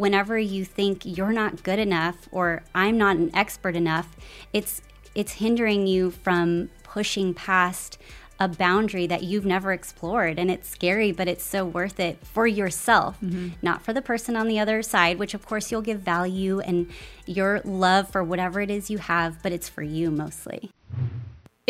whenever you think you're not good enough or I'm not an expert enough, it's it's hindering you from pushing past a boundary that you've never explored and it's scary but it's so worth it for yourself mm-hmm. not for the person on the other side which of course you'll give value and your love for whatever it is you have but it's for you mostly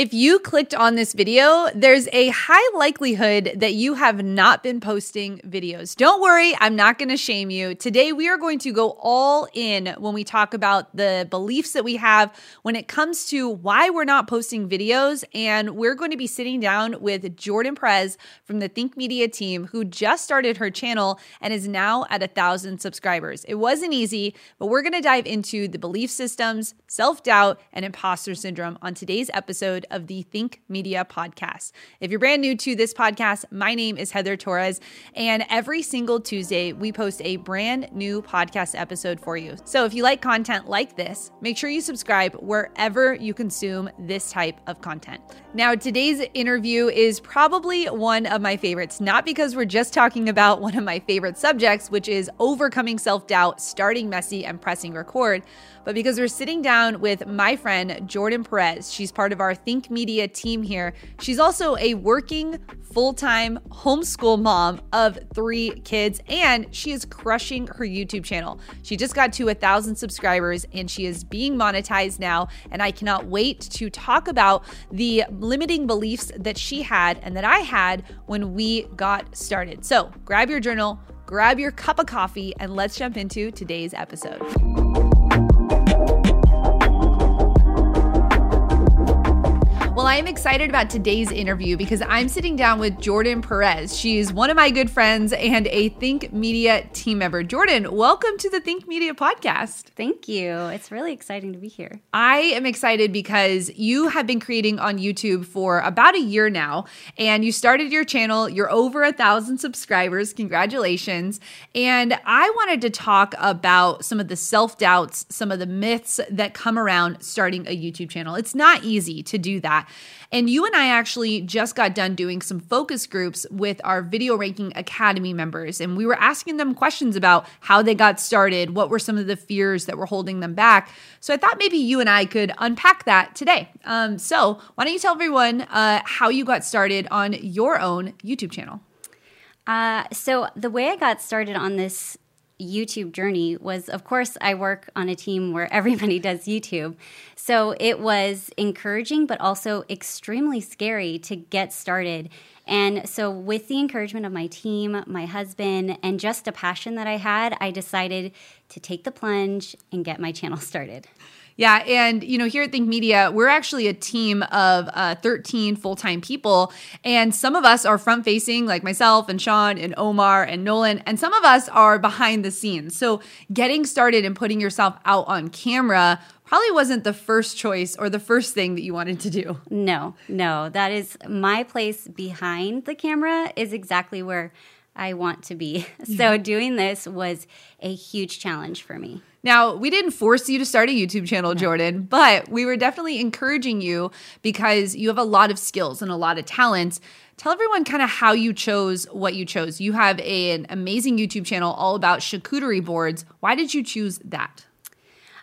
if you clicked on this video, there's a high likelihood that you have not been posting videos. Don't worry, I'm not going to shame you. Today, we are going to go all in when we talk about the beliefs that we have when it comes to why we're not posting videos. And we're going to be sitting down with Jordan Perez from the Think Media team, who just started her channel and is now at a thousand subscribers. It wasn't easy, but we're going to dive into the belief systems, self doubt, and imposter syndrome on today's episode of the Think Media podcast. If you're brand new to this podcast, my name is Heather Torres, and every single Tuesday, we post a brand new podcast episode for you. So if you like content like this, make sure you subscribe wherever you consume this type of content. Now, today's interview is probably one of my favorites, not because we're just talking about one of my favorite subjects, which is overcoming self doubt, starting messy, and pressing record but because we're sitting down with my friend Jordan Perez. She's part of our Think Media team here. She's also a working full time homeschool mom of three kids, and she is crushing her YouTube channel. She just got to a thousand subscribers and she is being monetized now. And I cannot wait to talk about the limiting beliefs that she had and that I had when we got started. So grab your journal, grab your cup of coffee, and let's jump into today's episode. Well, I'm excited about today's interview because I'm sitting down with Jordan Perez. She's one of my good friends and a Think Media team member. Jordan, welcome to the Think Media podcast. Thank you. It's really exciting to be here. I am excited because you have been creating on YouTube for about a year now, and you started your channel. You're over a thousand subscribers. Congratulations. And I wanted to talk about some of the self doubts, some of the myths that come around starting a YouTube channel. It's not easy to do that. And you and I actually just got done doing some focus groups with our Video Ranking Academy members. And we were asking them questions about how they got started, what were some of the fears that were holding them back. So I thought maybe you and I could unpack that today. Um, so why don't you tell everyone uh, how you got started on your own YouTube channel? Uh, so the way I got started on this YouTube journey was, of course, I work on a team where everybody does YouTube. So it was encouraging, but also extremely scary to get started. And so, with the encouragement of my team, my husband, and just a passion that I had, I decided to take the plunge and get my channel started. Yeah, and you know, here at Think Media, we're actually a team of uh, 13 full-time people, and some of us are front-facing, like myself and Sean and Omar and Nolan, and some of us are behind the scenes. So, getting started and putting yourself out on camera probably wasn't the first choice or the first thing that you wanted to do. No, no, that is my place behind the camera is exactly where I want to be. So doing this was a huge challenge for me. Now, we didn't force you to start a YouTube channel, Jordan, but we were definitely encouraging you because you have a lot of skills and a lot of talents. Tell everyone kind of how you chose what you chose. You have a, an amazing YouTube channel all about charcuterie boards. Why did you choose that?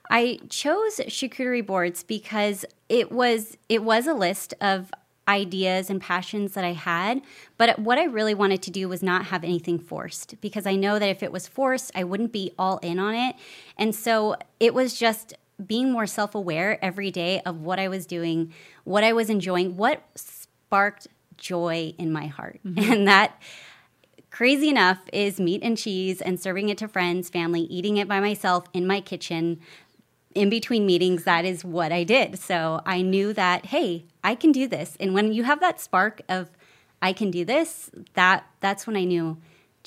I chose charcuterie boards because it was it was a list of ideas and passions that I had. But what I really wanted to do was not have anything forced because I know that if it was forced, I wouldn't be all in on it. And so it was just being more self aware every day of what I was doing, what I was enjoying, what sparked joy in my heart. Mm-hmm. And that crazy enough is meat and cheese and serving it to friends, family, eating it by myself in my kitchen, in between meetings, that is what I did. So I knew that, hey, I can do this. And when you have that spark of I can do this, that that's when I knew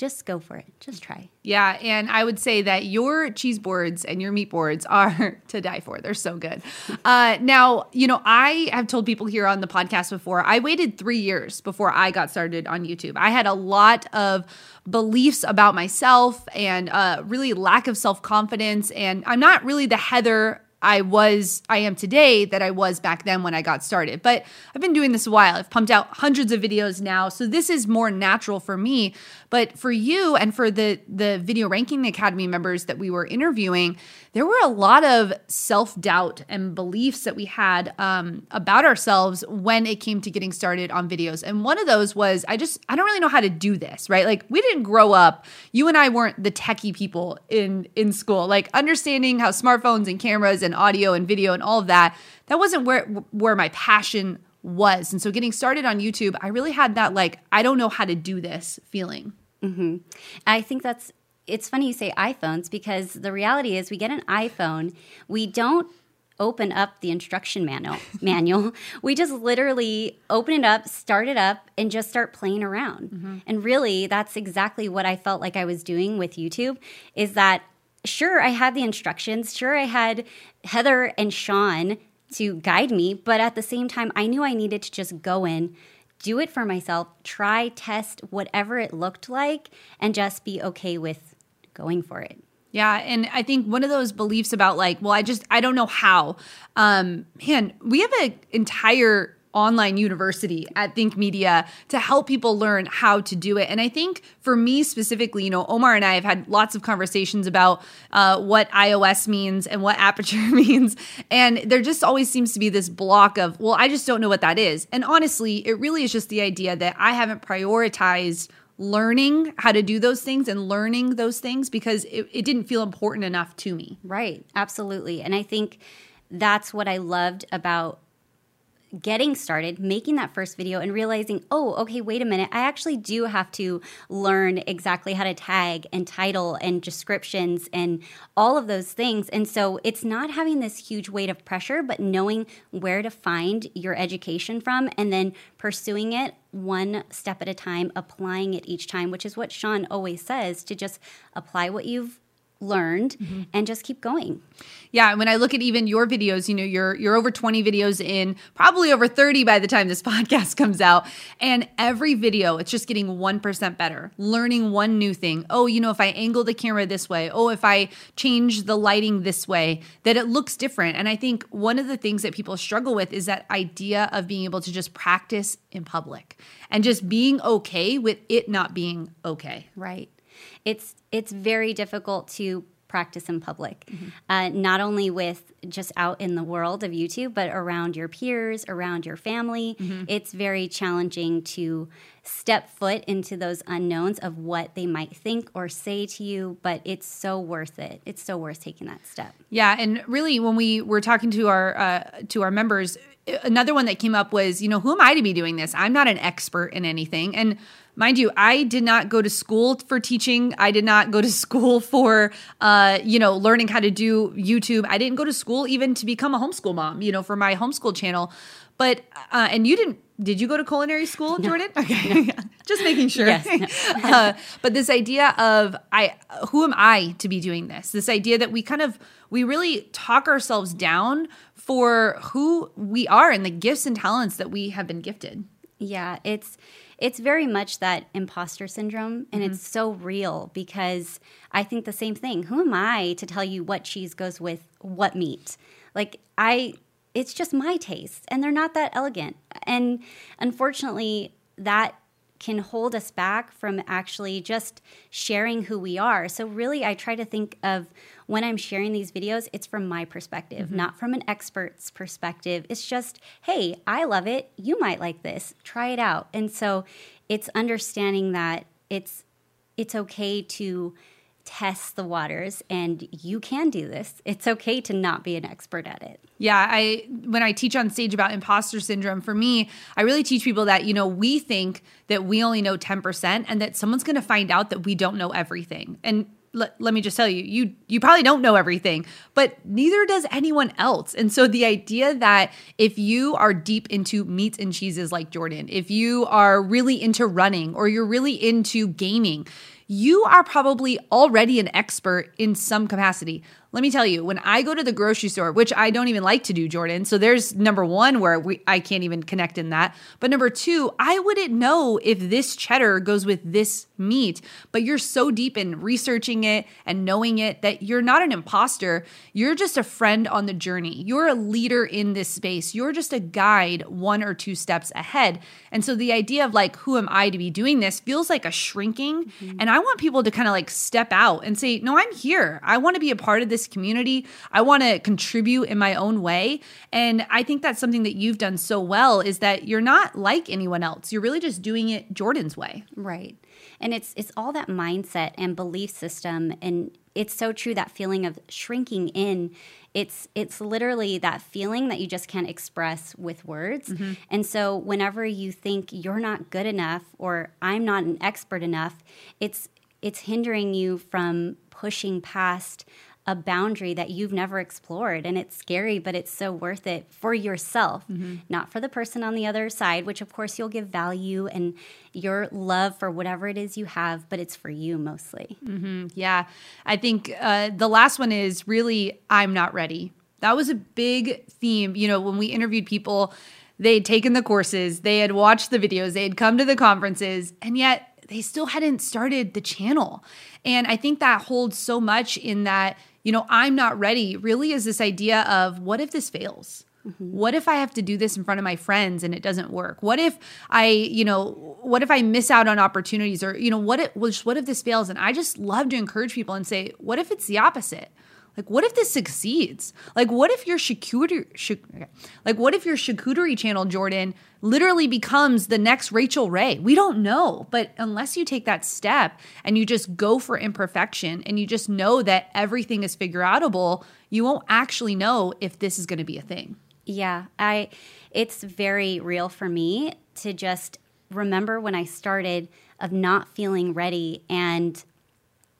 just go for it. Just try. Yeah, and I would say that your cheese boards and your meat boards are to die for. They're so good. Uh, now, you know, I have told people here on the podcast before, I waited three years before I got started on YouTube. I had a lot of beliefs about myself and uh, really lack of self confidence. And I'm not really the Heather I was, I am today that I was back then when I got started. But I've been doing this a while. I've pumped out hundreds of videos now. So this is more natural for me. But for you and for the, the Video Ranking Academy members that we were interviewing, there were a lot of self doubt and beliefs that we had um, about ourselves when it came to getting started on videos. And one of those was, I just, I don't really know how to do this, right? Like we didn't grow up, you and I weren't the techie people in, in school. Like understanding how smartphones and cameras and and audio and video and all of that, that wasn't where where my passion was. And so getting started on YouTube, I really had that like I don't know how to do this feeling. Mm-hmm. I think that's it's funny you say iPhones because the reality is we get an iPhone, we don't open up the instruction manual manual we just literally open it up start it up and just start playing around mm-hmm. and really that's exactly what i felt like i was doing with youtube is that sure, I had the instructions. Sure, I had Heather and Sean to guide me. But at the same time, I knew I needed to just go in, do it for myself, try, test whatever it looked like, and just be okay with going for it. Yeah, and I think one of those beliefs about like, well, I just I don't know how. Um, man, we have an entire online university at Think Media to help people learn how to do it. And I think for me specifically, you know, Omar and I have had lots of conversations about uh, what iOS means and what Aperture means. And there just always seems to be this block of, well, I just don't know what that is. And honestly, it really is just the idea that I haven't prioritized learning how to do those things and learning those things because it, it didn't feel important enough to me. Right. Absolutely. And I think that's what I loved about getting started, making that first video, and realizing, oh, okay, wait a minute, I actually do have to learn exactly how to tag and title and descriptions and all of those things. And so it's not having this huge weight of pressure, but knowing where to find your education from and then pursuing it one step at a time, applying it each time, which is what Sean always says to just apply what you've learned mm-hmm. and just keep going. Yeah, when I look at even your videos, you know, you're you're over 20 videos in, probably over 30 by the time this podcast comes out, and every video it's just getting 1% better. Learning one new thing. Oh, you know, if I angle the camera this way, oh, if I change the lighting this way, that it looks different. And I think one of the things that people struggle with is that idea of being able to just practice in public and just being okay with it not being okay. Right it's it's very difficult to practice in public, mm-hmm. uh, not only with just out in the world of YouTube, but around your peers, around your family. Mm-hmm. It's very challenging to step foot into those unknowns of what they might think or say to you, but it's so worth it. It's so worth taking that step. Yeah, and really, when we were talking to our uh, to our members, another one that came up was, you know, who am I to be doing this? I'm not an expert in anything, and mind you, I did not go to school for teaching. I did not go to school for, uh, you know, learning how to do YouTube. I didn't go to school even to become a homeschool mom, you know, for my homeschool channel. But, uh, and you didn't, did you go to culinary school, no. Jordan? Okay. No. Just making sure. Yes, no. uh, but this idea of, I, who am I to be doing this? This idea that we kind of, we really talk ourselves down for who we are and the gifts and talents that we have been gifted. Yeah, it's it's very much that imposter syndrome and mm-hmm. it's so real because I think the same thing. Who am I to tell you what cheese goes with what meat? Like I it's just my taste and they're not that elegant. And unfortunately that can hold us back from actually just sharing who we are. So, really, I try to think of when I'm sharing these videos, it's from my perspective, mm-hmm. not from an expert's perspective. It's just, hey, I love it. You might like this. Try it out. And so, it's understanding that it's it's okay to test the waters and you can do this. It's okay to not be an expert at it. Yeah, I when I teach on stage about imposter syndrome, for me, I really teach people that, you know, we think that we only know 10% and that someone's going to find out that we don't know everything. And let, let me just tell you, you you probably don't know everything, but neither does anyone else. And so the idea that if you are deep into meats and cheeses like Jordan, if you are really into running or you're really into gaming, you are probably already an expert in some capacity. Let me tell you, when I go to the grocery store, which I don't even like to do, Jordan. So there's number one where we I can't even connect in that. But number two, I wouldn't know if this cheddar goes with this meat. But you're so deep in researching it and knowing it that you're not an imposter. You're just a friend on the journey. You're a leader in this space. You're just a guide one or two steps ahead. And so the idea of like, who am I to be doing this feels like a shrinking. Mm-hmm. And I want people to kind of like step out and say, no, I'm here. I want to be a part of this this community. I want to contribute in my own way. And I think that's something that you've done so well is that you're not like anyone else. You're really just doing it Jordan's way. Right. And it's it's all that mindset and belief system and it's so true that feeling of shrinking in it's it's literally that feeling that you just can't express with words mm-hmm. and so whenever you think you're not good enough or i'm not an expert enough it's it's hindering you from pushing past a boundary that you've never explored and it's scary but it's so worth it for yourself mm-hmm. not for the person on the other side which of course you'll give value and your love for whatever it is you have but it's for you mostly. Mm-hmm. yeah. I think uh, the last one is really i'm not ready. That was a big theme. You know when we interviewed people they had taken the courses they had watched the videos they had come to the conferences and yet they still hadn't started the channel. And i think that holds so much in that you know, I'm not ready really is this idea of what if this fails? Mm-hmm. What if I have to do this in front of my friends and it doesn't work? What if I, you know, what if I miss out on opportunities or, you know, what if, what if this fails? And I just love to encourage people and say, what if it's the opposite? Like, what if this succeeds? Like, what if your charcuterie, like, what if your charcuterie channel, Jordan, literally becomes the next Rachael Ray? We don't know. But unless you take that step and you just go for imperfection and you just know that everything is figure outable, you won't actually know if this is going to be a thing. Yeah, I, it's very real for me to just remember when I started of not feeling ready and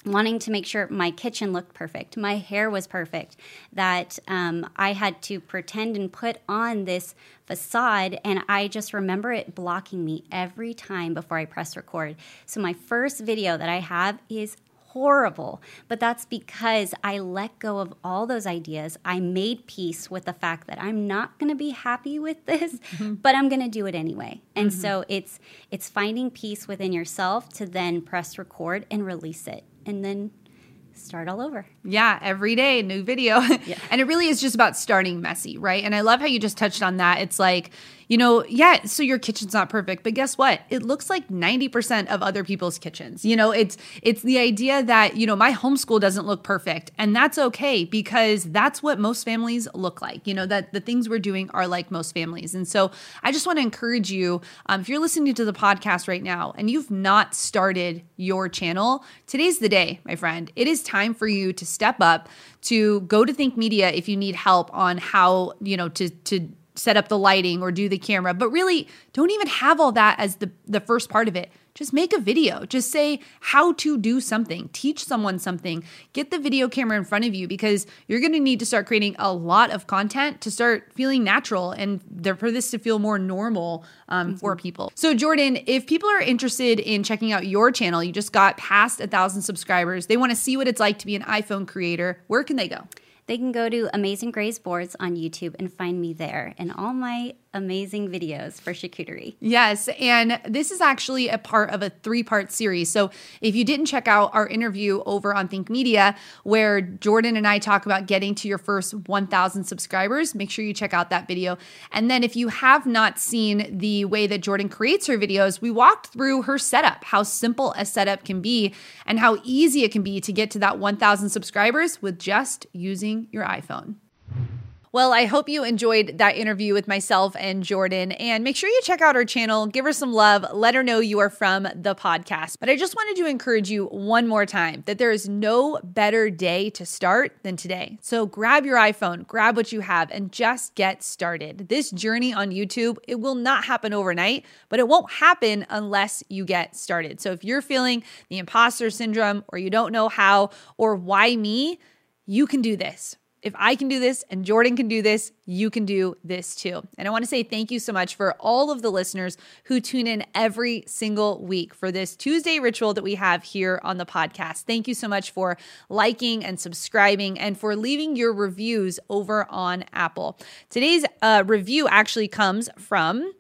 wanting to make sure my kitchen looked perfect, my hair was perfect, that um, I had to pretend and put on this facade. And I just remember it blocking me every time before I press record. So my first video that I have is horrible. But that's because I let go of all those ideas. I made peace with the fact that I'm not going to be happy with this, mm-hmm. but I'm going to do it anyway. And mm-hmm. so it's it's finding peace within yourself to then press record and release it. And then start all over. Yeah, every day, new video. Yeah. and it really is just about starting messy, right? And I love how you just touched on that. It's like, you know, yeah, so your kitchen's not perfect, but guess what? It looks like 90% of other people's kitchens. You know, it's it's the idea that, you know, my homeschool doesn't look perfect, and that's okay because that's what most families look like. You know, that the things we're doing are like most families. And so I just want to encourage you, um, if you're listening to the podcast right now and you've not started your channel, today's the day, my friend. It is time for you to step up, to go to Think Media if you need help on how, you know, to to set up the lighting or do the camera, but really don't even have all that as the, the first part of it. Just make a video. Just say how to do something. Teach someone something. Get the video camera in front of you because you're going to need to start creating a lot of content to start feeling natural and for this to feel more normal um, mm-hmm. for people. So, Jordan, if people are interested in checking out your channel, you just got past a thousand subscribers, they want to see what it's like to be an iPhone creator, where can they go? They can go to Amazing Grace Boards on YouTube and find me there. And all my amazing videos for charcuterie. Yes, and this is actually a part of a three-part series. So if you didn't check out our interview over on Think Media where Jordan and I talk about getting to your first 1000 subscribers, make sure you check out that video. And then if you have not seen the way that Jordan creates her videos, we walked through her setup, how simple a setup can be and how easy it can be to get to that 1000 subscribers with just using your iPhone. Well, I hope you enjoyed that interview with myself and Jordan. And make sure you check out our channel, give her some love, let her know you are from the podcast. But I just wanted to encourage you one more time that there is no better day to start than today. So grab your iPhone, grab what you have, and just get started. This journey on YouTube, it will not happen overnight, but it won't happen unless you get started. So if you're feeling the imposter syndrome or you don't know how or why me, you can do this if I can do this and Jordan can do this, you can do this too. And I want to say thank you so much for all of the listeners who tune in every single week for this Tuesday ritual that we have here on the podcast. Thank you so much for liking and subscribing and for leaving your reviews over on Apple. Today's uh, review actually comes from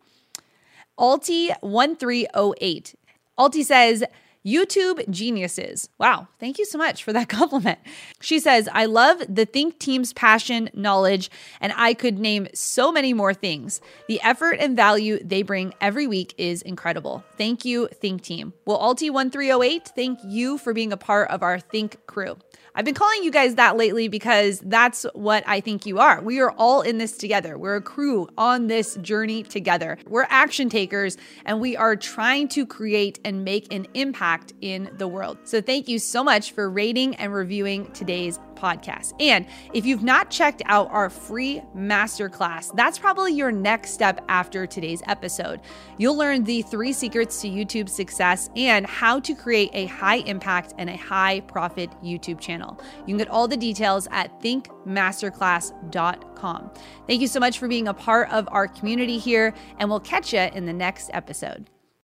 Alti1308. Alti says, YouTube geniuses. Wow, thank you so much for that compliment. She says, I love the Think team's passion, knowledge, and I could name so many more things. The effort and value they bring every week is incredible. Thank you, Think team. Well, Alti1308, thank you for being a part of our Think crew. I've been calling you guys that lately because that's what I think you are. We are all in this together. We're a crew on this journey together. We're action takers and we are trying to create and make an impact in the world. So thank you so much for rating and reviewing today's podcast. And if you've not checked out our free masterclass, that's probably your next step after today's episode. You'll learn the three secrets to YouTube success and how to create a high impact and a high profit YouTube channel. You can get all the details at thinkmasterclass.com. Thank you so much for being a part of our community here, and we'll catch you in the next episode.